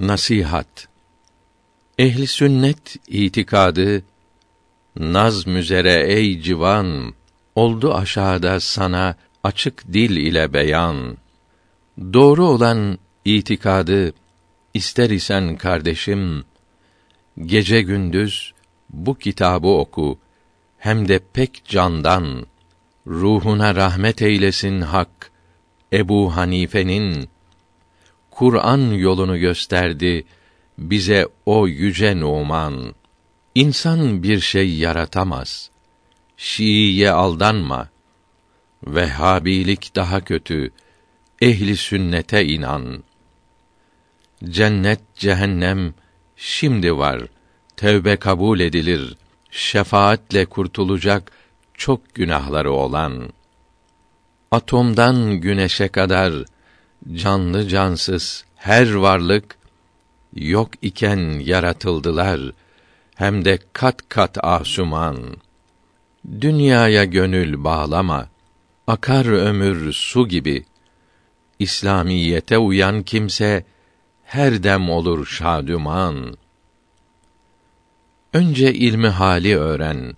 Nasihat Ehli sünnet itikadı naz müzere ey civan oldu aşağıda sana açık dil ile beyan. Doğru olan itikadı ister isen kardeşim gece gündüz bu kitabı oku hem de pek candan ruhuna rahmet eylesin hak Ebu Hanife'nin Kur'an yolunu gösterdi bize o yüce Numan. İnsan bir şey yaratamaz. Şiiye aldanma. Vehhabilik daha kötü. Ehli sünnete inan. Cennet, cehennem şimdi var. Tevbe kabul edilir. Şefaatle kurtulacak çok günahları olan. Atomdan güneşe kadar canlı cansız her varlık yok iken yaratıldılar hem de kat kat asuman. Dünyaya gönül bağlama. Akar ömür su gibi. İslamiyete uyan kimse her dem olur şadüman. Önce ilmi hali öğren,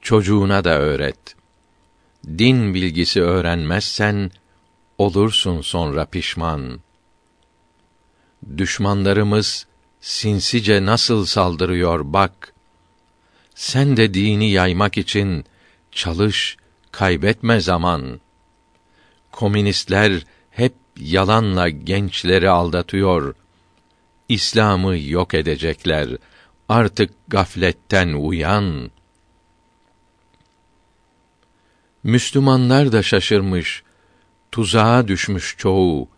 çocuğuna da öğret. Din bilgisi öğrenmezsen olursun sonra pişman. Düşmanlarımız sinsice nasıl saldırıyor bak. Sen de dini yaymak için çalış, kaybetme zaman. Komünistler hep yalanla gençleri aldatıyor. İslam'ı yok edecekler. Artık gafletten uyan. Müslümanlar da şaşırmış, tuzağa düşmüş çoğu.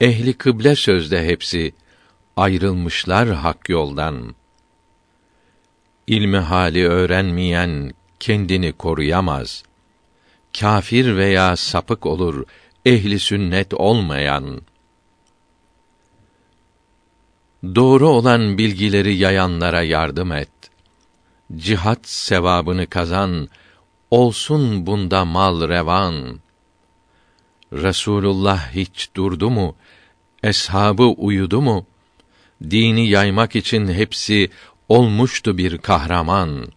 Ehli kıble sözde hepsi ayrılmışlar hak yoldan. İlmi hali öğrenmeyen kendini koruyamaz. Kafir veya sapık olur ehli sünnet olmayan. Doğru olan bilgileri yayanlara yardım et. Cihat sevabını kazan, olsun bunda mal revan. Resulullah hiç durdu mu? Eshabı uyudu mu? Dini yaymak için hepsi olmuştu bir kahraman.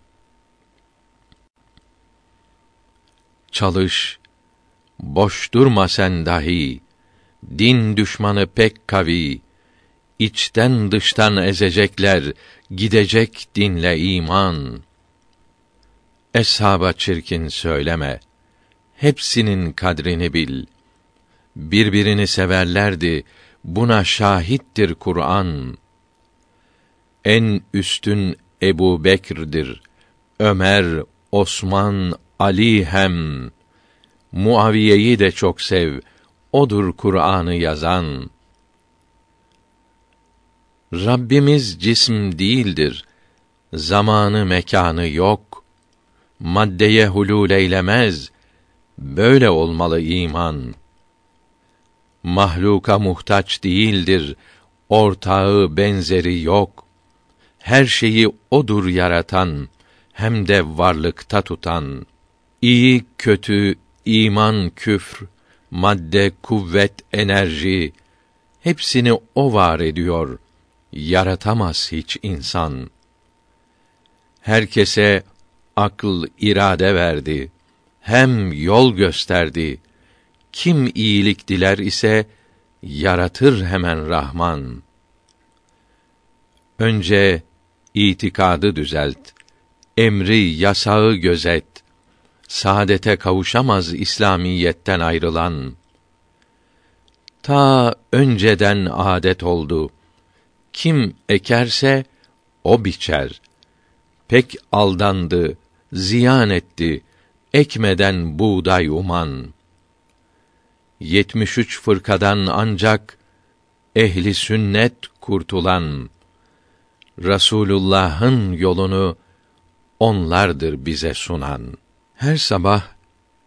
Çalış, boş durma sen dahi. Din düşmanı pek kavi. İçten dıştan ezecekler, gidecek dinle iman. Eshaba çirkin söyleme. Hepsinin kadrini bil. Birbirini severlerdi. Buna şahittir Kur'an. En üstün Ebu Bekir'dir. Ömer, Osman, Ali hem. Muaviye'yi de çok sev. Odur Kur'an'ı yazan. Rabbimiz cism değildir. Zamanı mekanı yok. Maddeye hulul eylemez. Böyle olmalı iman. Mahluka muhtaç değildir. Ortağı benzeri yok. Her şeyi odur yaratan, hem de varlıkta tutan. İyi kötü, iman küfr, madde kuvvet enerji hepsini o var ediyor. Yaratamaz hiç insan. Herkese akıl irade verdi. Hem yol gösterdi. Kim iyilik diler ise yaratır hemen Rahman. Önce itikadı düzelt. Emri, yasağı gözet. Saadete kavuşamaz İslamiyetten ayrılan. Ta önceden adet oldu. Kim ekerse o biçer. Pek aldandı, ziyan etti ekmeden buğday uman. Yetmiş üç fırkadan ancak ehli sünnet kurtulan Rasulullah'ın yolunu onlardır bize sunan. Her sabah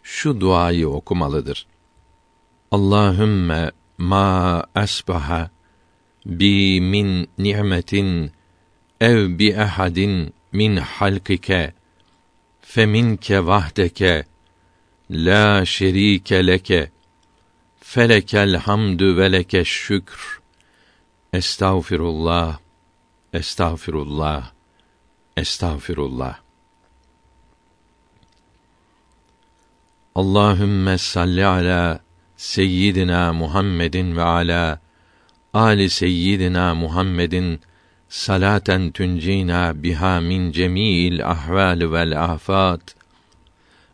şu duayı okumalıdır. Allahümme ma asbaha bi min ni'metin ev bi ehadin min halkike feminke vahdeke la şerike leke felekel hamdü ve leke şükr Estağfirullah, estağfirullah, estağfirullah. Allahümme salli ala seyyidina Muhammedin ve ala ali seyyidina Muhammedin salaten tuncina biha min cemiil ahval vel afat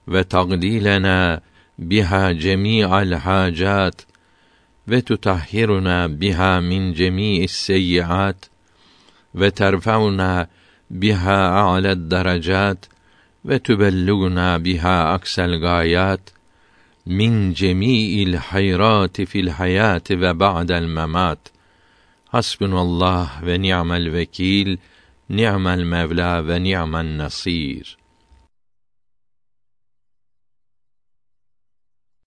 ve tagdilena بها جميع الحاجات وتطهرنا بها من جميع السيئات وترفعنا بها أعلى الدرجات وتبلغنا بها أقصى الغايات من جميع الحيرات في الحياة وبعد الممات. حسبنا الله ونعم الوكيل نعم المولى ونعم النصير.